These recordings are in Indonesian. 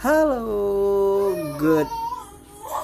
Halo, good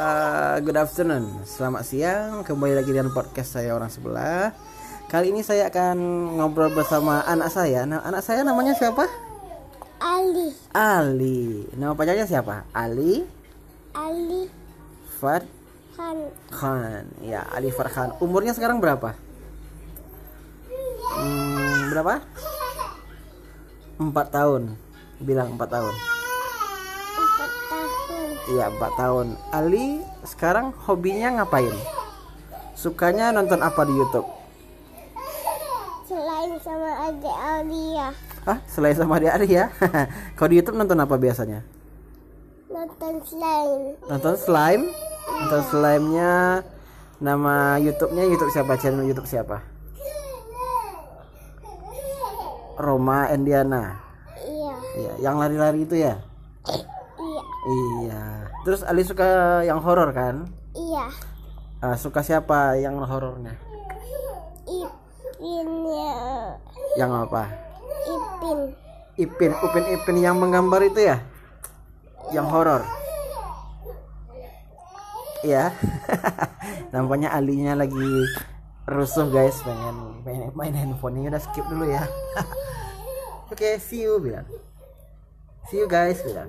uh, good afternoon. Selamat siang. Kembali lagi dengan podcast saya orang sebelah. Kali ini saya akan ngobrol bersama anak saya. Nah, anak saya namanya siapa? Ali Ali. Nama pacarnya siapa? Ali Ali Farhan. Han Ya, Ali Farhan. Umurnya sekarang berapa? Hmm, berapa? Empat tahun. Bilang empat tahun. Tahun Iya, 4 tahun. Ali sekarang hobinya ngapain? Sukanya nonton apa di YouTube? selain sama adik Alia Hah, selain sama Ali ya. Kalau di YouTube nonton apa biasanya? nonton selain Nonton slime? Nonton slime-nya nama YouTube-nya YouTube siapa? Channel YouTube siapa? Roma Endiana. iya Iya, yang lari-lari itu ya? iya Iya. Terus Ali suka yang horor kan? iya Ah, suka siapa yang horornya? Ipin ya Yang apa? Ipin Ipin, Upin Ipin yang menggambar itu ya? Yang horor. Iya. Nampaknya alinya lagi rusuh guys, pengen pengen main handphonenya udah skip dulu ya. Oke, see you bilang. See you guys bilang.